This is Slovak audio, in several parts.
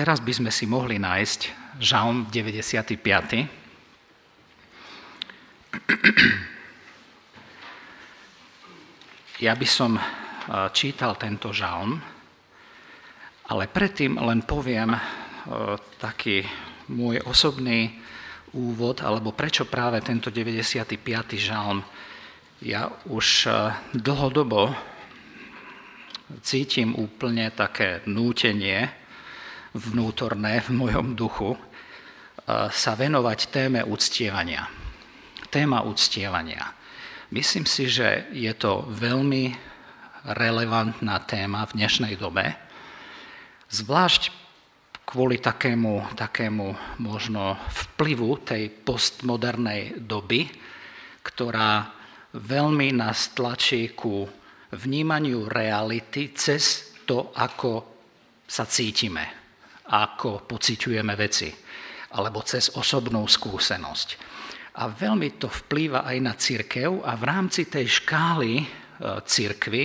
teraz by sme si mohli nájsť Žalm 95. Ja by som e, čítal tento žalm, ale predtým len poviem e, taký môj osobný úvod, alebo prečo práve tento 95. žalm. Ja už e, dlhodobo cítim úplne také nútenie vnútorné v mojom duchu sa venovať téme uctievania. Téma uctievania. Myslím si, že je to veľmi relevantná téma v dnešnej dobe, zvlášť kvôli takému, takému možno vplyvu tej postmodernej doby, ktorá veľmi nás tlačí ku vnímaniu reality cez to, ako sa cítime, ako pociťujeme veci, alebo cez osobnú skúsenosť. A veľmi to vplýva aj na církev a v rámci tej škály e, církvy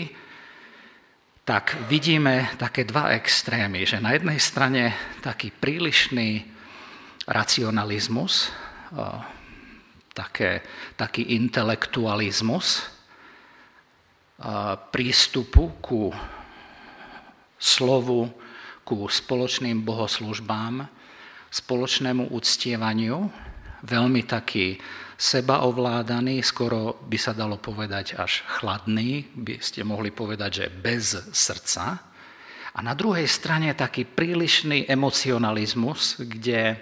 tak vidíme také dva extrémy, že na jednej strane taký prílišný racionalizmus, e, také, taký intelektualizmus e, prístupu ku slovu, ku spoločným bohoslužbám, spoločnému uctievaniu veľmi taký sebaovládaný, skoro by sa dalo povedať až chladný, by ste mohli povedať, že bez srdca. A na druhej strane taký prílišný emocionalizmus, kde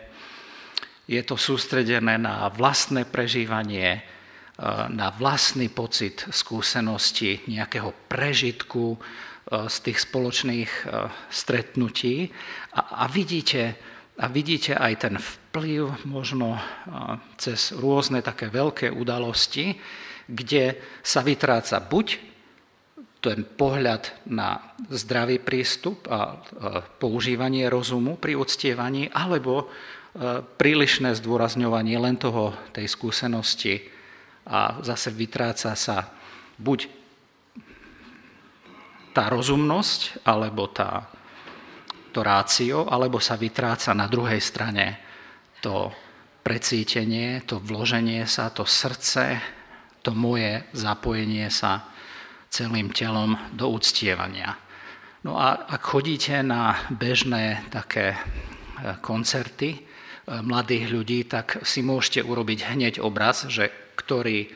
je to sústredené na vlastné prežívanie, e, na vlastný pocit skúsenosti, nejakého prežitku z tých spoločných e, stretnutí. A, a vidíte, a vidíte aj ten vplyv možno cez rôzne také veľké udalosti, kde sa vytráca buď ten pohľad na zdravý prístup a používanie rozumu pri uctievaní, alebo prílišné zdôrazňovanie len toho, tej skúsenosti a zase vytráca sa buď tá rozumnosť, alebo tá to rácio, alebo sa vytráca na druhej strane to precítenie, to vloženie sa, to srdce, to moje zapojenie sa celým telom do úctievania. No a ak chodíte na bežné také e, koncerty e, mladých ľudí, tak si môžete urobiť hneď obraz, že ktorý e,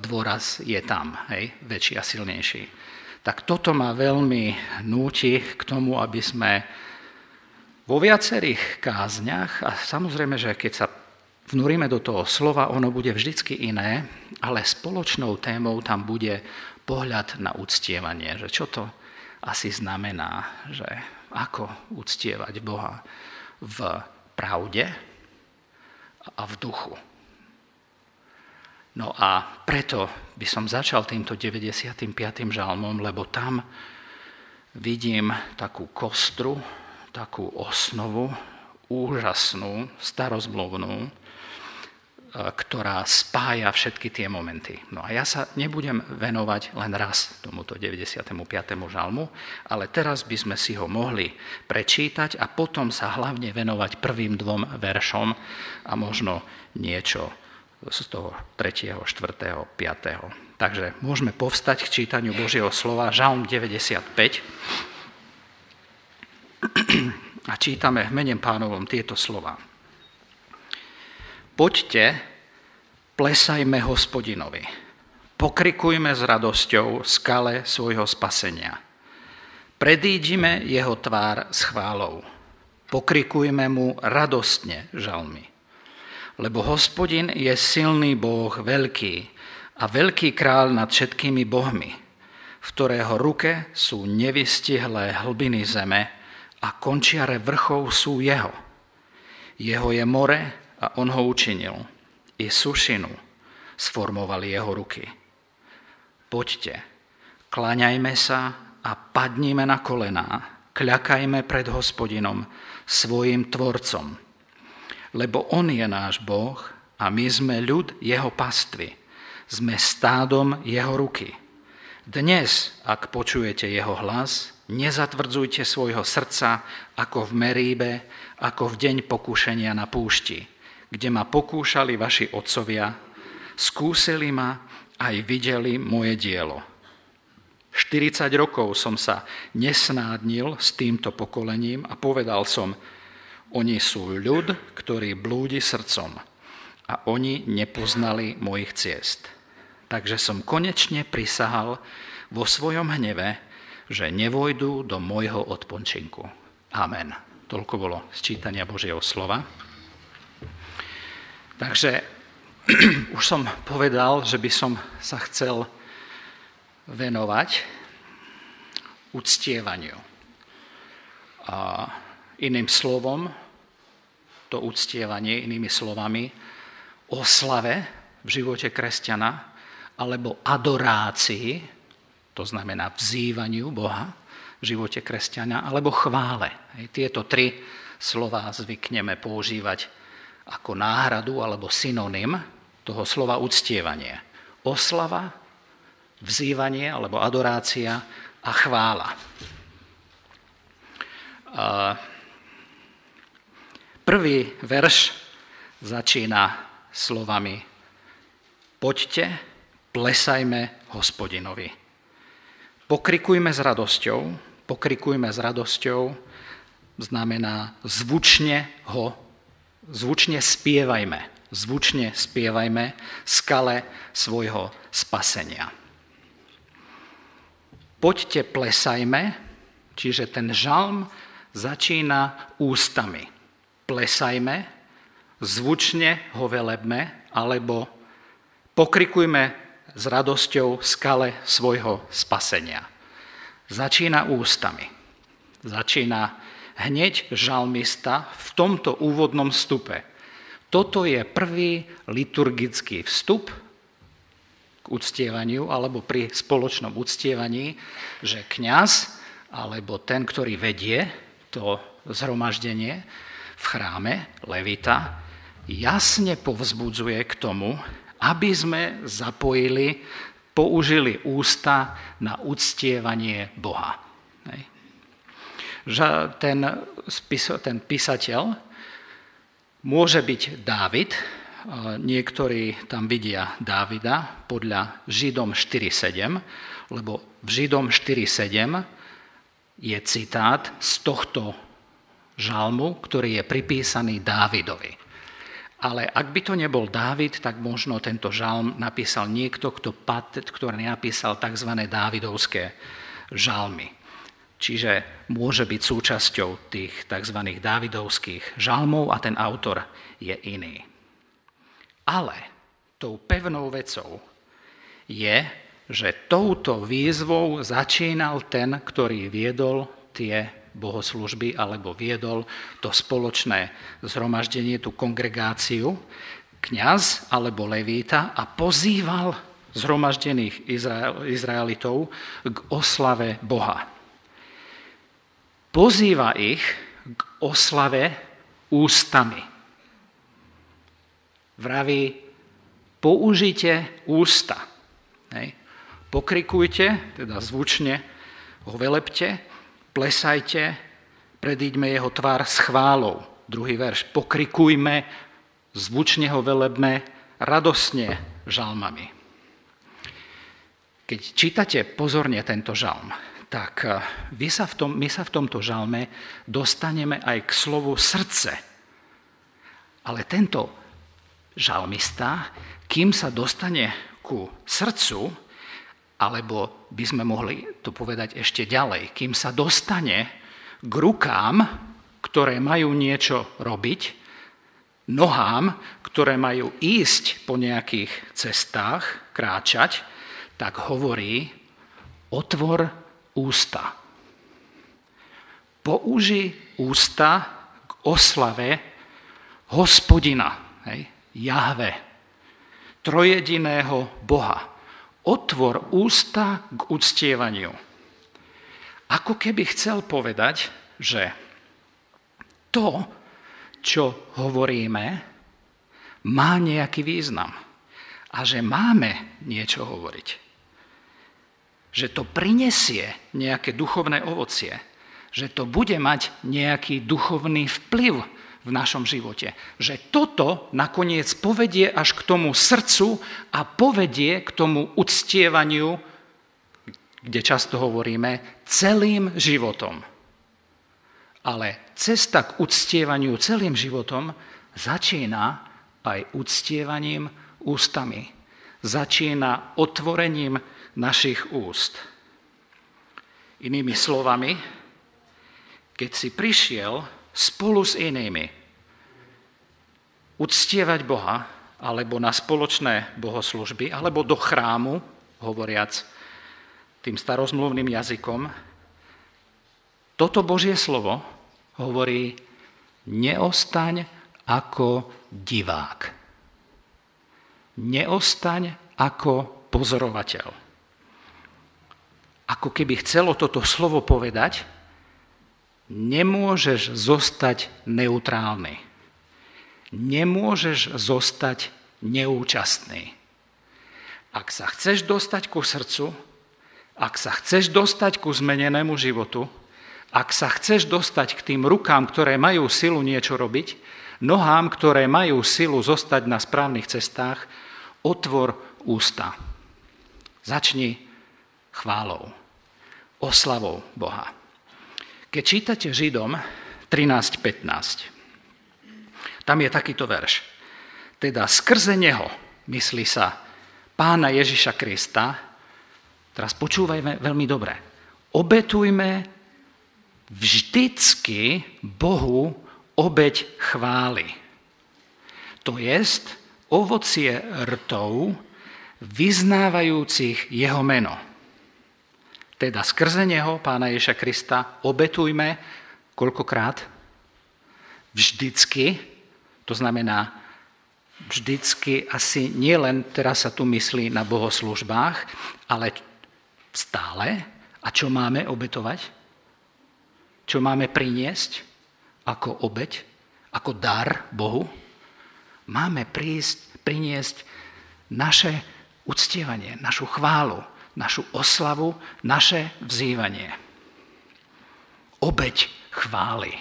dôraz je tam, hej, väčší a silnejší tak toto ma veľmi núti k tomu, aby sme vo viacerých kázniach, a samozrejme, že keď sa vnúrime do toho slova, ono bude vždycky iné, ale spoločnou témou tam bude pohľad na uctievanie, že čo to asi znamená, že ako uctievať Boha v pravde a v duchu. No a preto by som začal týmto 95. žalmom, lebo tam vidím takú kostru, takú osnovu, úžasnú, starozmluvnú, e, ktorá spája všetky tie momenty. No a ja sa nebudem venovať len raz tomuto 95. žalmu, ale teraz by sme si ho mohli prečítať a potom sa hlavne venovať prvým dvom veršom a možno niečo z toho 3., 4., 5. Takže môžeme povstať k čítaniu Božieho slova, Žalm 95. A čítame v mene pánovom tieto slova. Poďte, plesajme hospodinovi, pokrikujme s radosťou skale svojho spasenia. Predídime jeho tvár s chválou. Pokrikujme mu radostne žalmy lebo hospodin je silný Boh, veľký a veľký král nad všetkými bohmi, v ktorého ruke sú nevystihlé hlbiny zeme a končiare vrchov sú jeho. Jeho je more a on ho učinil. I sušinu sformovali jeho ruky. Poďte, klaňajme sa a padnime na kolená, kľakajme pred hospodinom, svojim tvorcom, lebo On je náš Boh a my sme ľud Jeho pastvy. Sme stádom Jeho ruky. Dnes, ak počujete Jeho hlas, nezatvrdzujte svojho srdca ako v Meríbe, ako v deň pokúšenia na púšti, kde ma pokúšali vaši otcovia, skúsili ma aj videli moje dielo. 40 rokov som sa nesnádnil s týmto pokolením a povedal som, oni sú ľud, ktorý blúdi srdcom a oni nepoznali mojich ciest. Takže som konečne prisahal vo svojom hneve, že nevojdu do môjho odpončinku. Amen. Toľko bolo sčítania Božieho slova. Takže už som povedal, že by som sa chcel venovať uctievaniu. A iným slovom, to uctievanie, inými slovami, oslave v živote kresťana alebo adorácii, to znamená vzývaniu Boha v živote kresťana, alebo chvále. Tieto tri slova zvykneme používať ako náhradu alebo synonym toho slova uctievanie. Oslava, vzývanie alebo adorácia a chvála. Prvý verš začína slovami Poďte, plesajme hospodinovi. Pokrikujme s radosťou. Pokrikujme s radosťou znamená zvučne ho, zvučne spievajme. Zvučne spievajme skale svojho spasenia. Poďte, plesajme, čiže ten žalm začína ústami plesajme, zvučne ho velebme, alebo pokrikujme s radosťou skale svojho spasenia. Začína ústami. Začína hneď žalmista v tomto úvodnom vstupe. Toto je prvý liturgický vstup k uctievaniu alebo pri spoločnom uctievaní, že kňaz alebo ten, ktorý vedie to zhromaždenie, v chráme Levita jasne povzbudzuje k tomu, aby sme zapojili, použili ústa na uctievanie Boha. Že ten, ten písateľ môže byť Dávid, niektorí tam vidia Dávida podľa Židom 4.7, lebo v Židom 4.7 je citát z tohto žalmu, ktorý je pripísaný Dávidovi. Ale ak by to nebol Dávid, tak možno tento žalm napísal niekto, kto pat, ktorý napísal tzv. dávidovské žalmy. Čiže môže byť súčasťou tých tzv. dávidovských žalmov a ten autor je iný. Ale tou pevnou vecou je, že touto výzvou začínal ten, ktorý viedol tie bohoslužby alebo viedol to spoločné zhromaždenie, tú kongregáciu, kňaz alebo levíta a pozýval zhromaždených Izraelitov k oslave Boha. Pozýva ich k oslave ústami. Vraví, použite ústa. Hej. Pokrikujte, teda zvučne ho velepte, plesajte, predíďme jeho tvár s chválou. Druhý verš, pokrikujme, zvučne ho velebme, radosne žalmami. Keď čítate pozorne tento žalm, tak eh, vy sa v tom, my sa v tomto žalme dostaneme aj k slovu srdce. Ale tento žalmista, kým sa dostane ku srdcu, alebo by sme mohli to povedať ešte ďalej, kým sa dostane k rukám, ktoré majú niečo robiť, nohám, ktoré majú ísť po nejakých cestách, kráčať, tak hovorí, otvor ústa. Použi ústa k oslave hospodina, hej, Jahve, trojediného Boha otvor ústa k uctievaniu. Ako keby chcel povedať, že to, čo hovoríme, má nejaký význam a že máme niečo hovoriť. že to prinesie nejaké duchovné ovocie, že to bude mať nejaký duchovný vplyv v našom živote. Že toto nakoniec povedie až k tomu srdcu a povedie k tomu uctievaniu, kde často hovoríme, celým životom. Ale cesta k uctievaniu celým životom začína aj uctievaním ústami. Začína otvorením našich úst. Inými slovami, keď si prišiel spolu s inými uctievať Boha, alebo na spoločné bohoslužby, alebo do chrámu, hovoriac tým starozmluvným jazykom, toto Božie slovo hovorí, neostaň ako divák. Neostaň ako pozorovateľ ako keby chcelo toto slovo povedať, nemôžeš zostať neutrálny. Nemôžeš zostať neúčastný. Ak sa chceš dostať ku srdcu, ak sa chceš dostať ku zmenenému životu, ak sa chceš dostať k tým rukám, ktoré majú silu niečo robiť, nohám, ktoré majú silu zostať na správnych cestách, otvor ústa. Začni chválou, oslavou Boha. Keď čítate Židom 13.15, tam je takýto verš. Teda skrze Neho, myslí sa pána Ježiša Krista, teraz počúvajme veľmi dobre, obetujme vždycky Bohu obeď chvály. To jest ovocie rtov, vyznávajúcich jeho meno. Teda skrze Neho, Pána Ježa Krista, obetujme koľkokrát? Vždycky, to znamená vždycky asi nie len teraz sa tu myslí na bohoslužbách, ale stále. A čo máme obetovať? Čo máme priniesť ako obeť, ako dar Bohu? Máme prísť, priniesť naše uctievanie, našu chválu, našu oslavu, naše vzývanie. Obeď chvály.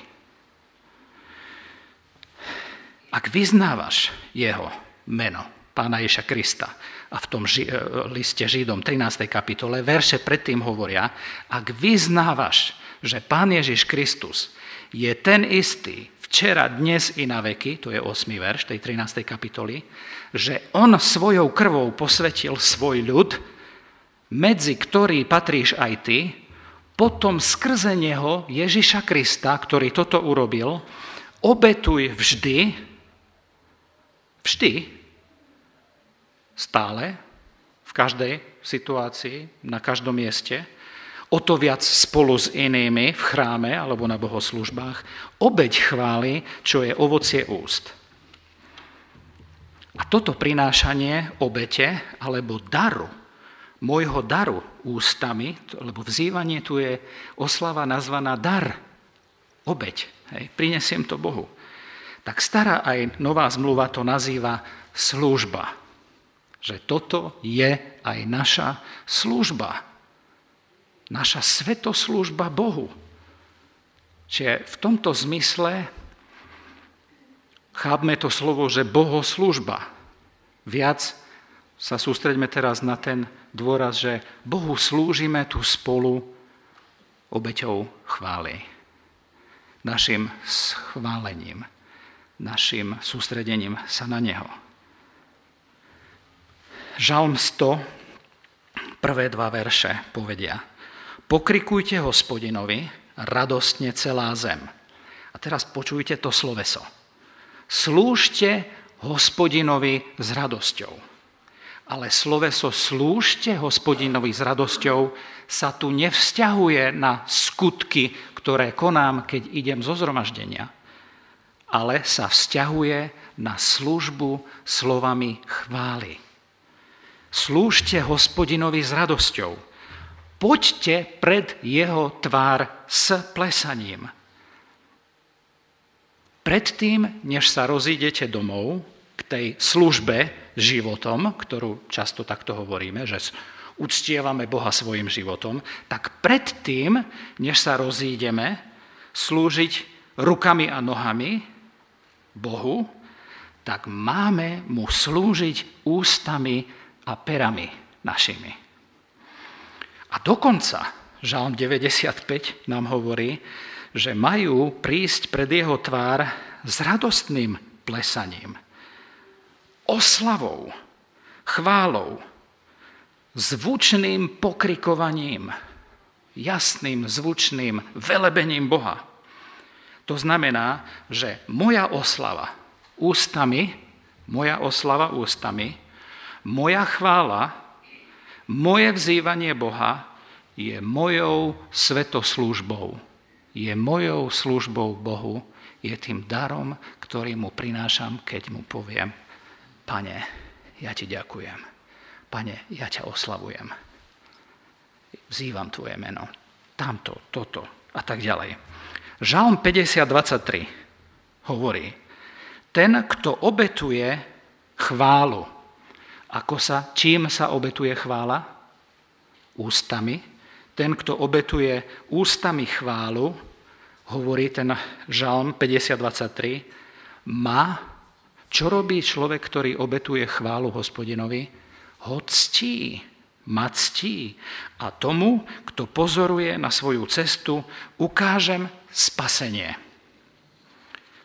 Ak vyznávaš jeho meno, pána Ježa Krista, a v tom ži- liste Židom 13. kapitole, verše predtým hovoria, ak vyznávaš, že pán Ježiš Kristus je ten istý včera, dnes i na veky, to je 8. verš tej 13. kapitoly, že on svojou krvou posvetil svoj ľud, medzi ktorý patríš aj ty, potom skrze neho Ježiša Krista, ktorý toto urobil, obetuj vždy, vždy, stále, v každej situácii, na každom mieste, o to viac spolu s inými v chráme alebo na bohoslužbách, obeď chvály, čo je ovocie úst. A toto prinášanie obete alebo daru môjho daru ústami, lebo vzývanie tu je oslava nazvaná dar, obeď, hej, prinesiem to Bohu. Tak stará aj nová zmluva to nazýva služba. Že toto je aj naša služba. Naša svetoslúžba Bohu. Čiže v tomto zmysle chápme to slovo, že bohoslužba. Viac sa sústreďme teraz na ten dôraz, že Bohu slúžime tu spolu obeťou chvály. Našim schválením, našim sústredením sa na Neho. Žalm 100, prvé dva verše povedia Pokrikujte hospodinovi, radostne celá zem. A teraz počujte to sloveso. Slúžte hospodinovi s radosťou ale sloveso slúžte hospodinovi s radosťou sa tu nevzťahuje na skutky, ktoré konám, keď idem zo zhromaždenia, ale sa vzťahuje na službu slovami chvály. Slúžte hospodinovi s radosťou. Poďte pred jeho tvár s plesaním. Predtým, než sa rozídete domov k tej službe, životom, ktorú často takto hovoríme, že uctievame Boha svojim životom, tak predtým, než sa rozídeme, slúžiť rukami a nohami Bohu, tak máme mu slúžiť ústami a perami našimi. A dokonca Žalm 95 nám hovorí, že majú prísť pred jeho tvár s radostným plesaním, oslavou, chválou, zvučným pokrikovaním, jasným, zvučným velebením Boha. To znamená, že moja oslava ústami, moja oslava ústami, moja chvála, moje vzývanie Boha je mojou svetoslúžbou. Je mojou službou Bohu, je tým darom, ktorý mu prinášam, keď mu poviem, pane, ja ti ďakujem. Pane, ja ťa oslavujem. Vzývam tvoje meno. Tamto, toto a tak ďalej. Žalm 50.23 hovorí, ten, kto obetuje chválu, ako sa, čím sa obetuje chvála? Ústami. Ten, kto obetuje ústami chválu, hovorí ten žalm 50.23, má, čo robí človek, ktorý obetuje chválu hospodinovi? ho ctí, ma ctí. A tomu, kto pozoruje na svoju cestu, ukážem spasenie.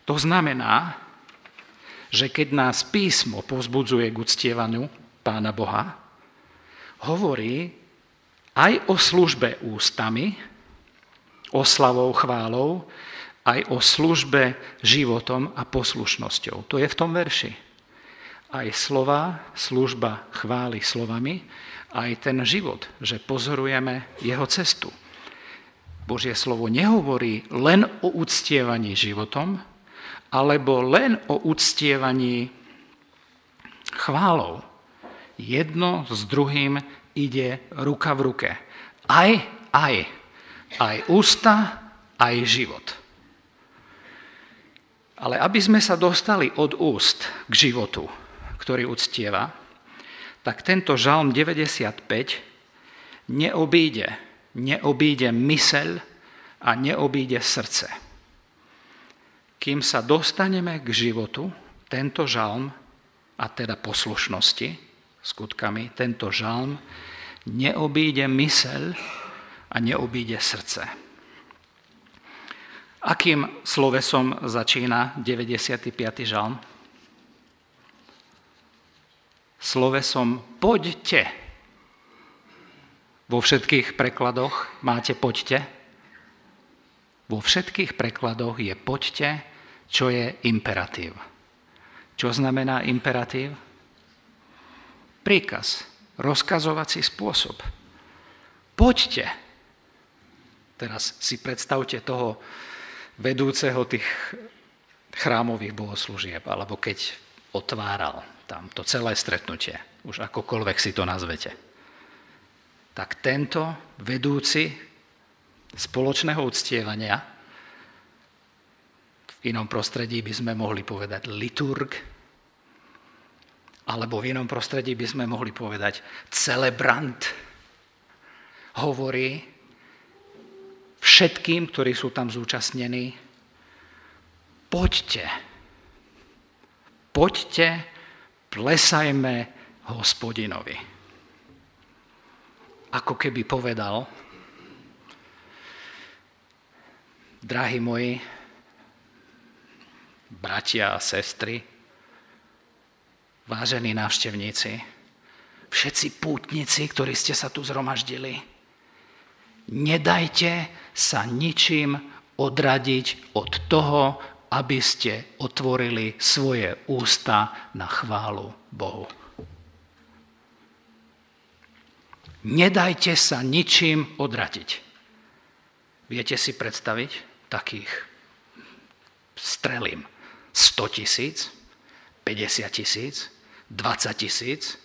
To znamená, že keď nás písmo povzbudzuje k uctievaniu Pána Boha, hovorí aj o službe ústami, oslavou, chválou, aj o službe životom a poslušnosťou. To je v tom verši aj slova, služba chváli slovami, aj ten život, že pozorujeme jeho cestu. Božie slovo nehovorí len o uctievaní životom, alebo len o uctievaní chválou. Jedno s druhým ide ruka v ruke. Aj, aj. Aj ústa, aj život. Ale aby sme sa dostali od úst k životu, ktorý uctieva, tak tento žalm 95 neobíde, neobíde myseľ a neobíde srdce. Kým sa dostaneme k životu, tento žalm, a teda poslušnosti, skutkami, tento žalm neobíde myseľ a neobíde srdce. Akým slovesom začína 95. žalm? slovesom poďte. Vo všetkých prekladoch máte poďte. Vo všetkých prekladoch je poďte, čo je imperatív. Čo znamená imperatív? Príkaz, rozkazovací spôsob. Poďte. Teraz si predstavte toho vedúceho tých chrámových bohoslúžieb, alebo keď otváral tam to celé stretnutie, už akokoľvek si to nazvete. Tak tento vedúci spoločného uctievania, v inom prostredí by sme mohli povedať liturg, alebo v inom prostredí by sme mohli povedať celebrant, hovorí všetkým, ktorí sú tam zúčastnení, poďte, poďte plesajme hospodinovi. Ako keby povedal, drahí moji, bratia a sestry, vážení návštevníci, všetci pútnici, ktorí ste sa tu zhromaždili, nedajte sa ničím odradiť od toho, aby ste otvorili svoje ústa na chválu Bohu. Nedajte sa ničím odratiť. Viete si predstaviť takých strelím 100 tisíc, 50 tisíc, 20 tisíc,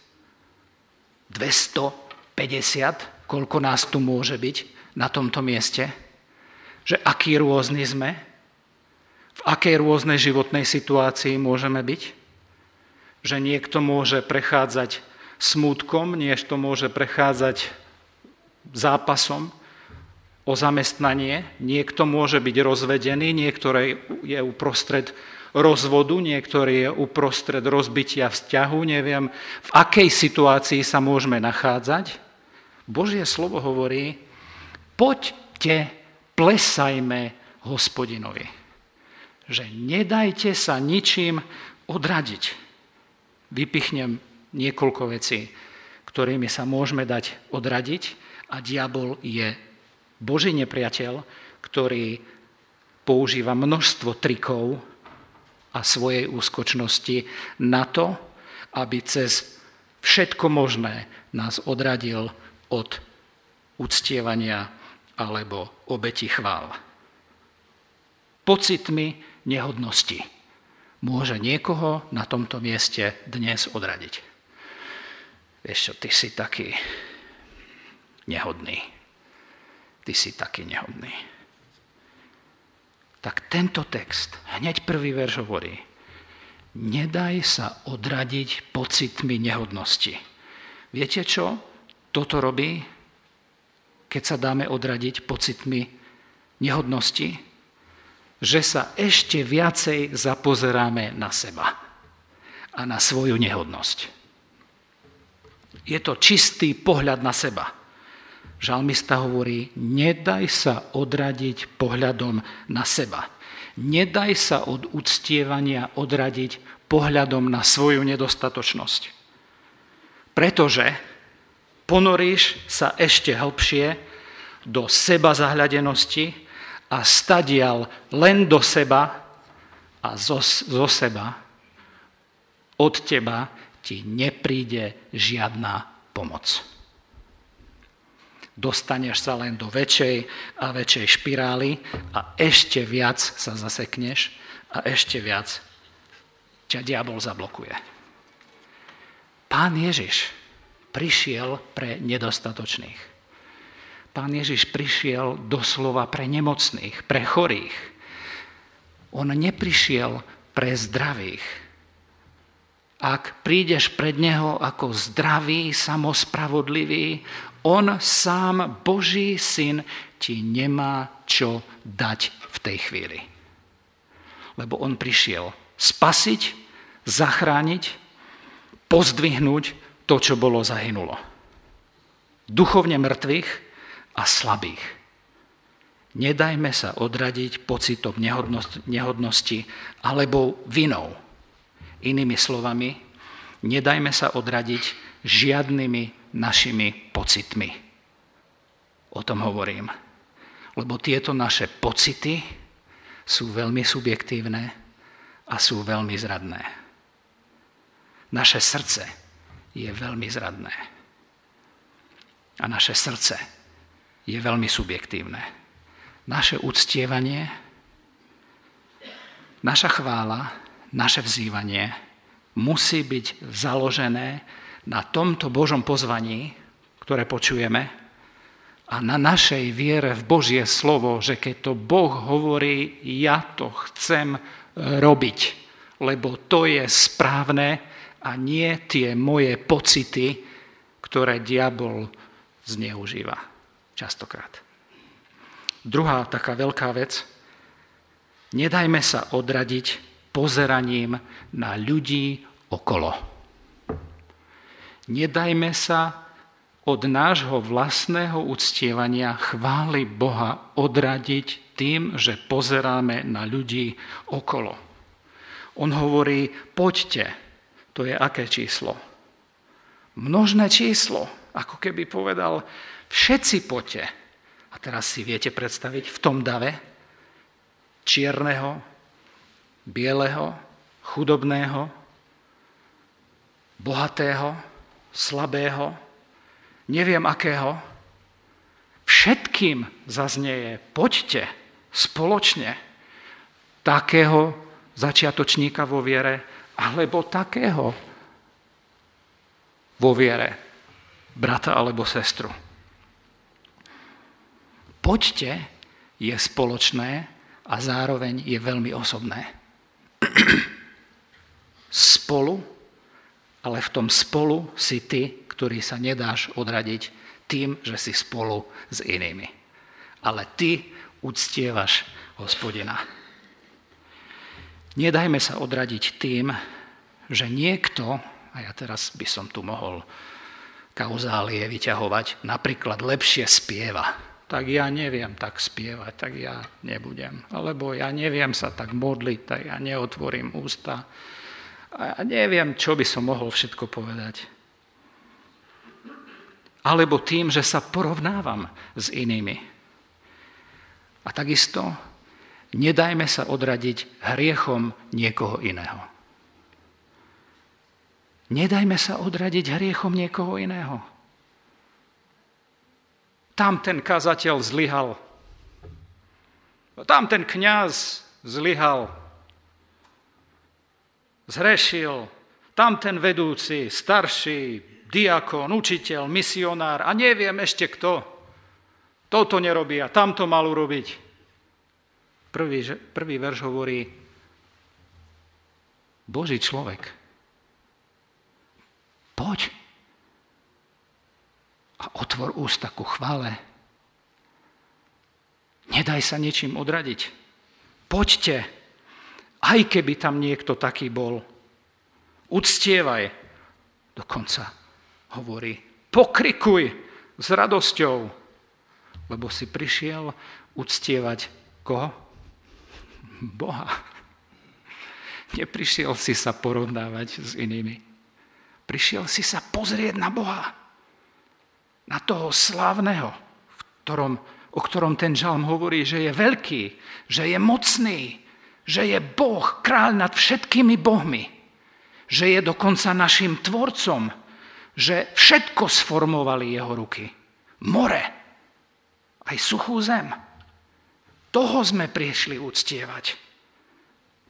250, koľko nás tu môže byť na tomto mieste, že aký rôzny sme, v akej rôznej životnej situácii môžeme byť? Že niekto môže prechádzať smútkom, než to môže prechádzať zápasom o zamestnanie. Niekto môže byť rozvedený, niektorý je uprostred rozvodu, niektorý je uprostred rozbitia vzťahu, neviem, v akej situácii sa môžeme nachádzať. Božie slovo hovorí, poďte, plesajme hospodinovi. Že nedajte sa ničím odradiť. Vypichnem niekoľko vecí, ktorými sa môžeme dať odradiť a diabol je Boží nepriateľ, ktorý používa množstvo trikov a svojej úskočnosti na to, aby cez všetko možné nás odradil od uctievania alebo obeti chvál. Pocitmi nehodnosti môže niekoho na tomto mieste dnes odradiť. Vieš čo, ty si taký nehodný. Ty si taký nehodný. Tak tento text, hneď prvý verš hovorí, nedaj sa odradiť pocitmi nehodnosti. Viete čo? Toto robí, keď sa dáme odradiť pocitmi nehodnosti, že sa ešte viacej zapozeráme na seba a na svoju nehodnosť. Je to čistý pohľad na seba. Žalmista hovorí, nedaj sa odradiť pohľadom na seba. Nedaj sa od uctievania odradiť pohľadom na svoju nedostatočnosť. Pretože ponoríš sa ešte hlbšie do seba zahľadenosti a stadial len do seba a zo, zo seba od teba ti nepríde žiadna pomoc. Dostaneš sa len do väčšej a väčšej špirály a ešte viac sa zasekneš a ešte viac ťa diabol zablokuje. Pán Ježiš prišiel pre nedostatočných. Pán Ježiš prišiel doslova pre nemocných, pre chorých. On neprišiel pre zdravých, ak prídeš pred Neho ako zdravý, samospravodlivý, On sám, Boží syn, ti nemá čo dať v tej chvíli. Lebo On prišiel spasiť, zachrániť, pozdvihnúť to, čo bolo zahynulo. Duchovne mŕtvych a slabých. Nedajme sa odradiť pocitom nehodnosti alebo vinou Inými slovami, nedajme sa odradiť žiadnymi našimi pocitmi. O tom hovorím. Lebo tieto naše pocity sú veľmi subjektívne a sú veľmi zradné. Naše srdce je veľmi zradné. A naše srdce je veľmi subjektívne. Naše uctievanie, naša chvála naše vzývanie musí byť založené na tomto Božom pozvaní, ktoré počujeme, a na našej viere v Božie slovo, že keď to Boh hovorí, ja to chcem robiť, lebo to je správne a nie tie moje pocity, ktoré diabol zneužíva častokrát. Druhá taká veľká vec, nedajme sa odradiť pozeraním na ľudí okolo. Nedajme sa od nášho vlastného uctievania chvály Boha odradiť tým, že pozeráme na ľudí okolo. On hovorí, poďte, to je aké číslo? Množné číslo, ako keby povedal, všetci poďte. A teraz si viete predstaviť v tom dave čierneho, bieleho, chudobného, bohatého, slabého, neviem akého, všetkým zaznieje, poďte spoločne takého začiatočníka vo viere, alebo takého vo viere, brata alebo sestru. Poďte je spoločné a zároveň je veľmi osobné spolu ale v tom spolu si ty, ktorý sa nedáš odradiť tým, že si spolu s inými. Ale ty uctievaš hospodina. Nedajme sa odradiť tým, že niekto, a ja teraz by som tu mohol kauzálie vyťahovať, napríklad lepšie spieva. Tak ja neviem tak spievať, tak ja nebudem. Alebo ja neviem sa tak modliť, tak ja neotvorím ústa. A ja neviem, čo by som mohol všetko povedať. Alebo tým, že sa porovnávam s inými. A takisto nedajme sa odradiť hriechom niekoho iného. Nedajme sa odradiť hriechom niekoho iného. Tam ten kazateľ zlyhal. Tam ten kňaz zlyhal. Zrešil. Tam ten vedúci, starší, diakon, učiteľ, misionár a neviem ešte kto. Toto nerobí a tamto mal urobiť. Prvý, prvý verš hovorí, Boží človek Poď a otvor ústa ku chvále. Nedaj sa ničím odradiť. Poďte, aj keby tam niekto taký bol. Uctievaj. Dokonca hovorí, pokrikuj s radosťou, lebo si prišiel uctievať koho? Boha. Neprišiel si sa porovnávať s inými. Prišiel si sa pozrieť na Boha. Na toho slávneho, v ktorom, o ktorom ten žalm hovorí, že je veľký, že je mocný, že je Boh, kráľ nad všetkými bohmi, že je dokonca našim tvorcom, že všetko sformovali jeho ruky. More, aj suchú zem. Toho sme prišli uctievať.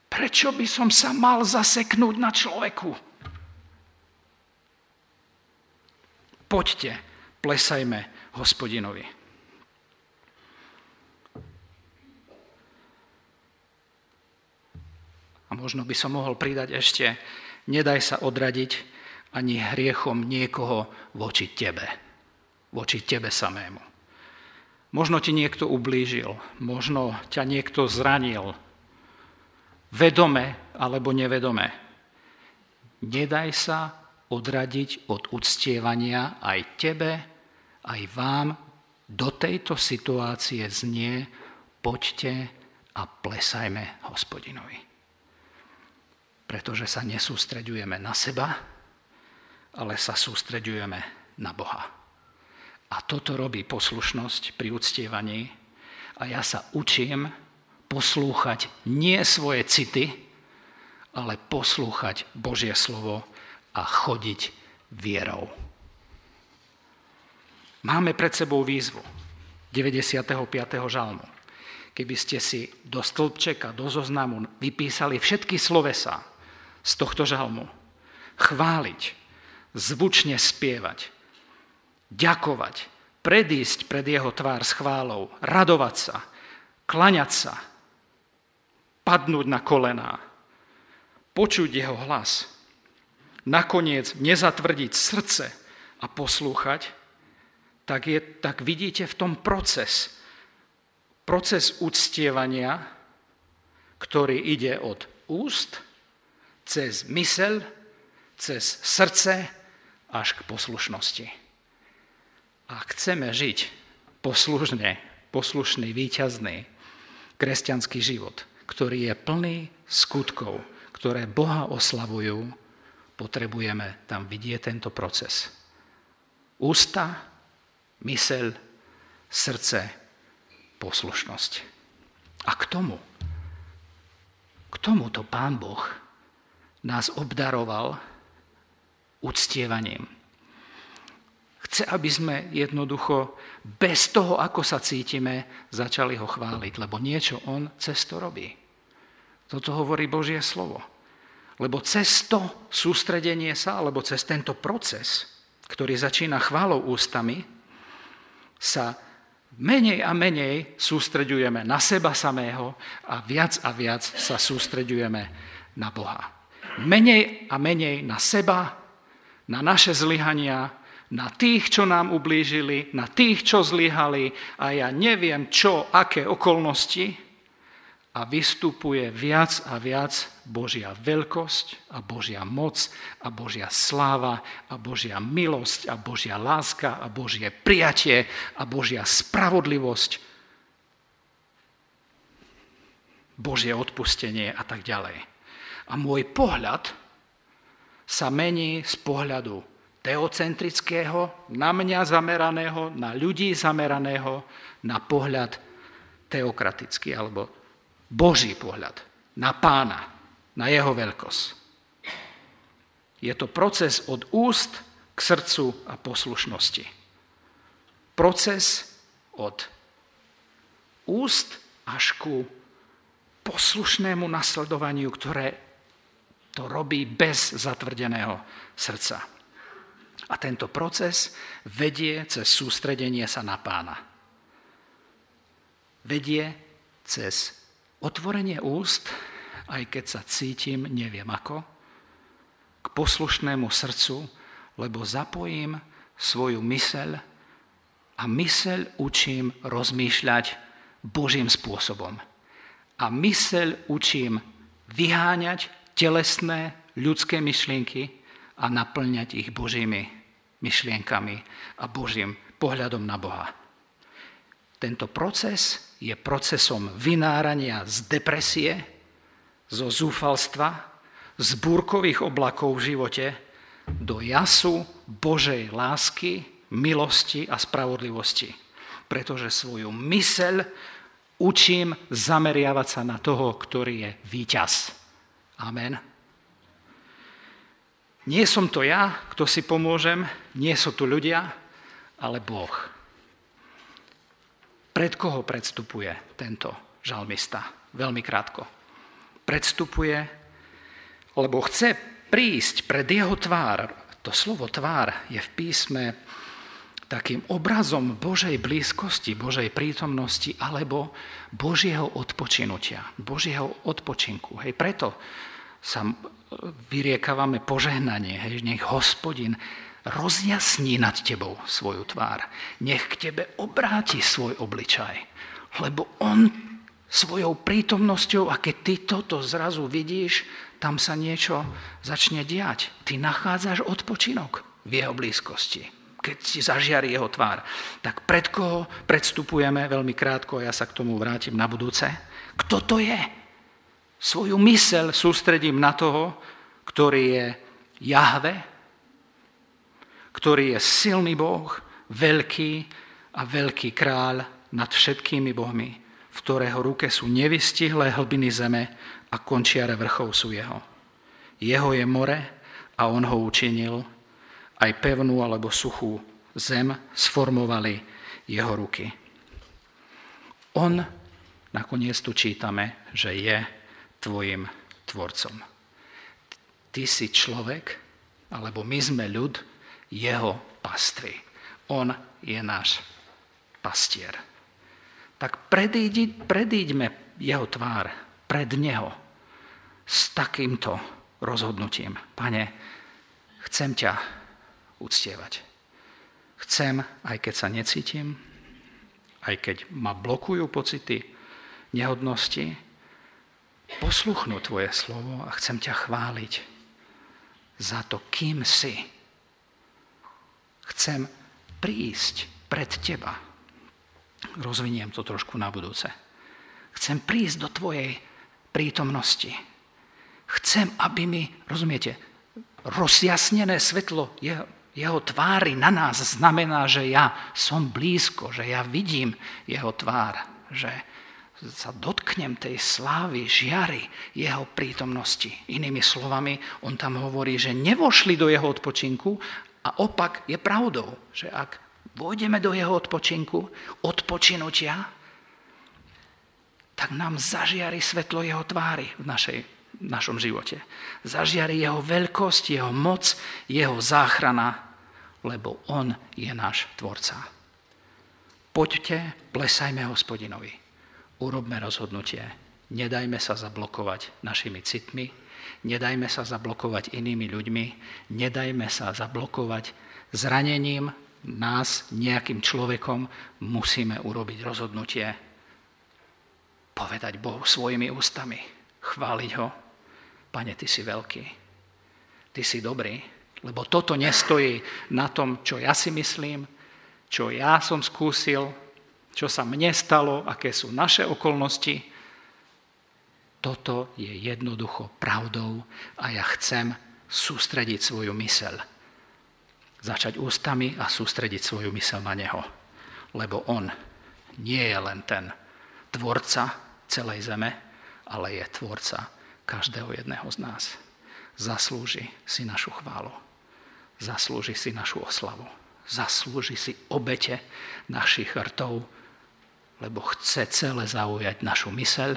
Prečo by som sa mal zaseknúť na človeku? Poďte, plesajme hospodinovi. A možno by som mohol pridať ešte, nedaj sa odradiť ani hriechom niekoho voči tebe. Voči tebe samému. Možno ti niekto ublížil, možno ťa niekto zranil, vedome alebo nevedome. Nedaj sa odradiť od uctievania aj tebe, aj vám do tejto situácie znie poďte a plesajme hospodinovi. Pretože sa nesústreďujeme na seba, ale sa sústreďujeme na Boha. A toto robí poslušnosť pri uctievaní. A ja sa učím poslúchať nie svoje city, ale poslúchať Božie slovo a chodiť vierou. Máme pred sebou výzvu 95. žalmu. Keby ste si do stĺpčeka, do zoznamu vypísali všetky slovesa z tohto žalmu, chváliť, zvučne spievať, ďakovať, predísť pred jeho tvár s chválou, radovať sa, klaňať sa, padnúť na kolená, počuť jeho hlas, nakoniec nezatvrdiť srdce a poslúchať, tak, je, tak vidíte v tom proces. Proces uctievania, ktorý ide od úst, cez mysel, cez srdce až k poslušnosti. A chceme žiť poslušne, poslušný, výťazný kresťanský život, ktorý je plný skutkov, ktoré Boha oslavujú, potrebujeme tam vidieť tento proces. Ústa, mysel, srdce, poslušnosť. A k tomu, k tomuto Pán Boh nás obdaroval uctievaním. Chce, aby sme jednoducho bez toho, ako sa cítime, začali ho chváliť, lebo niečo on cez to robí. Toto hovorí Božie slovo. Lebo cez to sústredenie sa, alebo cez tento proces, ktorý začína chválou ústami, sa menej a menej sústreďujeme na seba samého a viac a viac sa sústreďujeme na Boha. Menej a menej na seba na naše zlyhania, na tých, čo nám ublížili, na tých, čo zlyhali a ja neviem čo, aké okolnosti a vystupuje viac a viac Božia veľkosť a Božia moc a Božia sláva a Božia milosť a Božia láska a Božie prijatie a Božia spravodlivosť Božie odpustenie a tak ďalej. A môj pohľad sa mení z pohľadu teocentrického, na mňa zameraného, na ľudí zameraného, na pohľad teokratický, alebo Boží pohľad, na pána, na jeho veľkosť. Je to proces od úst k srdcu a poslušnosti. Proces od úst až ku poslušnému nasledovaniu, ktoré to robí bez zatvrdeného srdca. A tento proces vedie cez sústredenie sa na pána. Vedie cez otvorenie úst, aj keď sa cítim, neviem ako, k poslušnému srdcu, lebo zapojím svoju myseľ a myseľ učím rozmýšľať Božím spôsobom a myseľ učím vyháňať telesné ľudské myšlienky a naplňať ich Božími myšlienkami a Božím pohľadom na Boha. Tento proces je procesom vynárania z depresie, zo zúfalstva, z búrkových oblakov v živote do jasu Božej lásky, milosti a spravodlivosti. Pretože svoju myseľ učím zameriavať sa na toho, ktorý je víťaz. Amen. Nie som to ja, kto si pomôžem, nie sú tu ľudia, ale Boh. Pred koho predstupuje tento žalmista? Veľmi krátko. Predstupuje, lebo chce prísť pred jeho tvár. To slovo tvár je v písme takým obrazom Božej blízkosti, Božej prítomnosti alebo Božieho odpočinutia, Božieho odpočinku. Hej, preto sa vyriekavame požehnanie, hej, nech hospodin rozjasní nad tebou svoju tvár. Nech k tebe obráti svoj obličaj, lebo on svojou prítomnosťou, a keď ty toto zrazu vidíš, tam sa niečo začne diať. Ty nachádzaš odpočinok v jeho blízkosti keď si zažiari jeho tvár. Tak pred koho predstupujeme veľmi krátko, ja sa k tomu vrátim na budúce. Kto to je? Svoju mysel sústredím na toho, ktorý je Jahve, ktorý je silný Boh, veľký a veľký kráľ nad všetkými bohmi, v ktorého ruke sú nevystihlé hlbiny zeme a končiare vrchov sú jeho. Jeho je more a on ho učinil aj pevnú alebo suchú zem sformovali jeho ruky. On, nakoniec tu čítame, že je tvojim tvorcom. Ty si človek, alebo my sme ľud, jeho pastvy. On je náš pastier. Tak predíď, predíďme jeho tvár pred neho s takýmto rozhodnutím. Pane, chcem ťa uctievať. Chcem, aj keď sa necítim, aj keď ma blokujú pocity nehodnosti, posluchnúť Tvoje slovo a chcem ťa chváliť za to, kým si. Chcem prísť pred Teba. Rozviniem to trošku na budúce. Chcem prísť do Tvojej prítomnosti. Chcem, aby mi, rozumiete, rozjasnené svetlo jeho, jeho tvári na nás znamená, že ja som blízko, že ja vidím jeho tvár, že sa dotknem tej slávy, žiary jeho prítomnosti. Inými slovami, on tam hovorí, že nevošli do jeho odpočinku a opak je pravdou, že ak vôjdeme do jeho odpočinku, odpočinutia, tak nám zažiari svetlo jeho tvári v našej v našom živote. Zažiari jeho veľkosť, jeho moc, jeho záchrana, lebo on je náš tvorca. Poďte, plesajme hospodinovi. Urobme rozhodnutie. Nedajme sa zablokovať našimi citmi. Nedajme sa zablokovať inými ľuďmi, nedajme sa zablokovať zranením nás nejakým človekom, musíme urobiť rozhodnutie, povedať Bohu svojimi ústami, chváliť ho. Pane, Ty si veľký, Ty si dobrý, lebo toto nestojí na tom, čo ja si myslím, čo ja som skúsil, čo sa mne stalo, aké sú naše okolnosti. Toto je jednoducho pravdou a ja chcem sústrediť svoju myseľ. Začať ústami a sústrediť svoju myseľ na Neho. Lebo On nie je len ten tvorca celej zeme, ale je tvorca každého jedného z nás. Zaslúži si našu chválu. Zaslúži si našu oslavu. Zaslúži si obete našich rtov, lebo chce celé zaujať našu myseľ,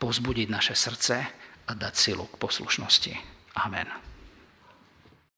pozbudiť naše srdce a dať silu k poslušnosti. Amen.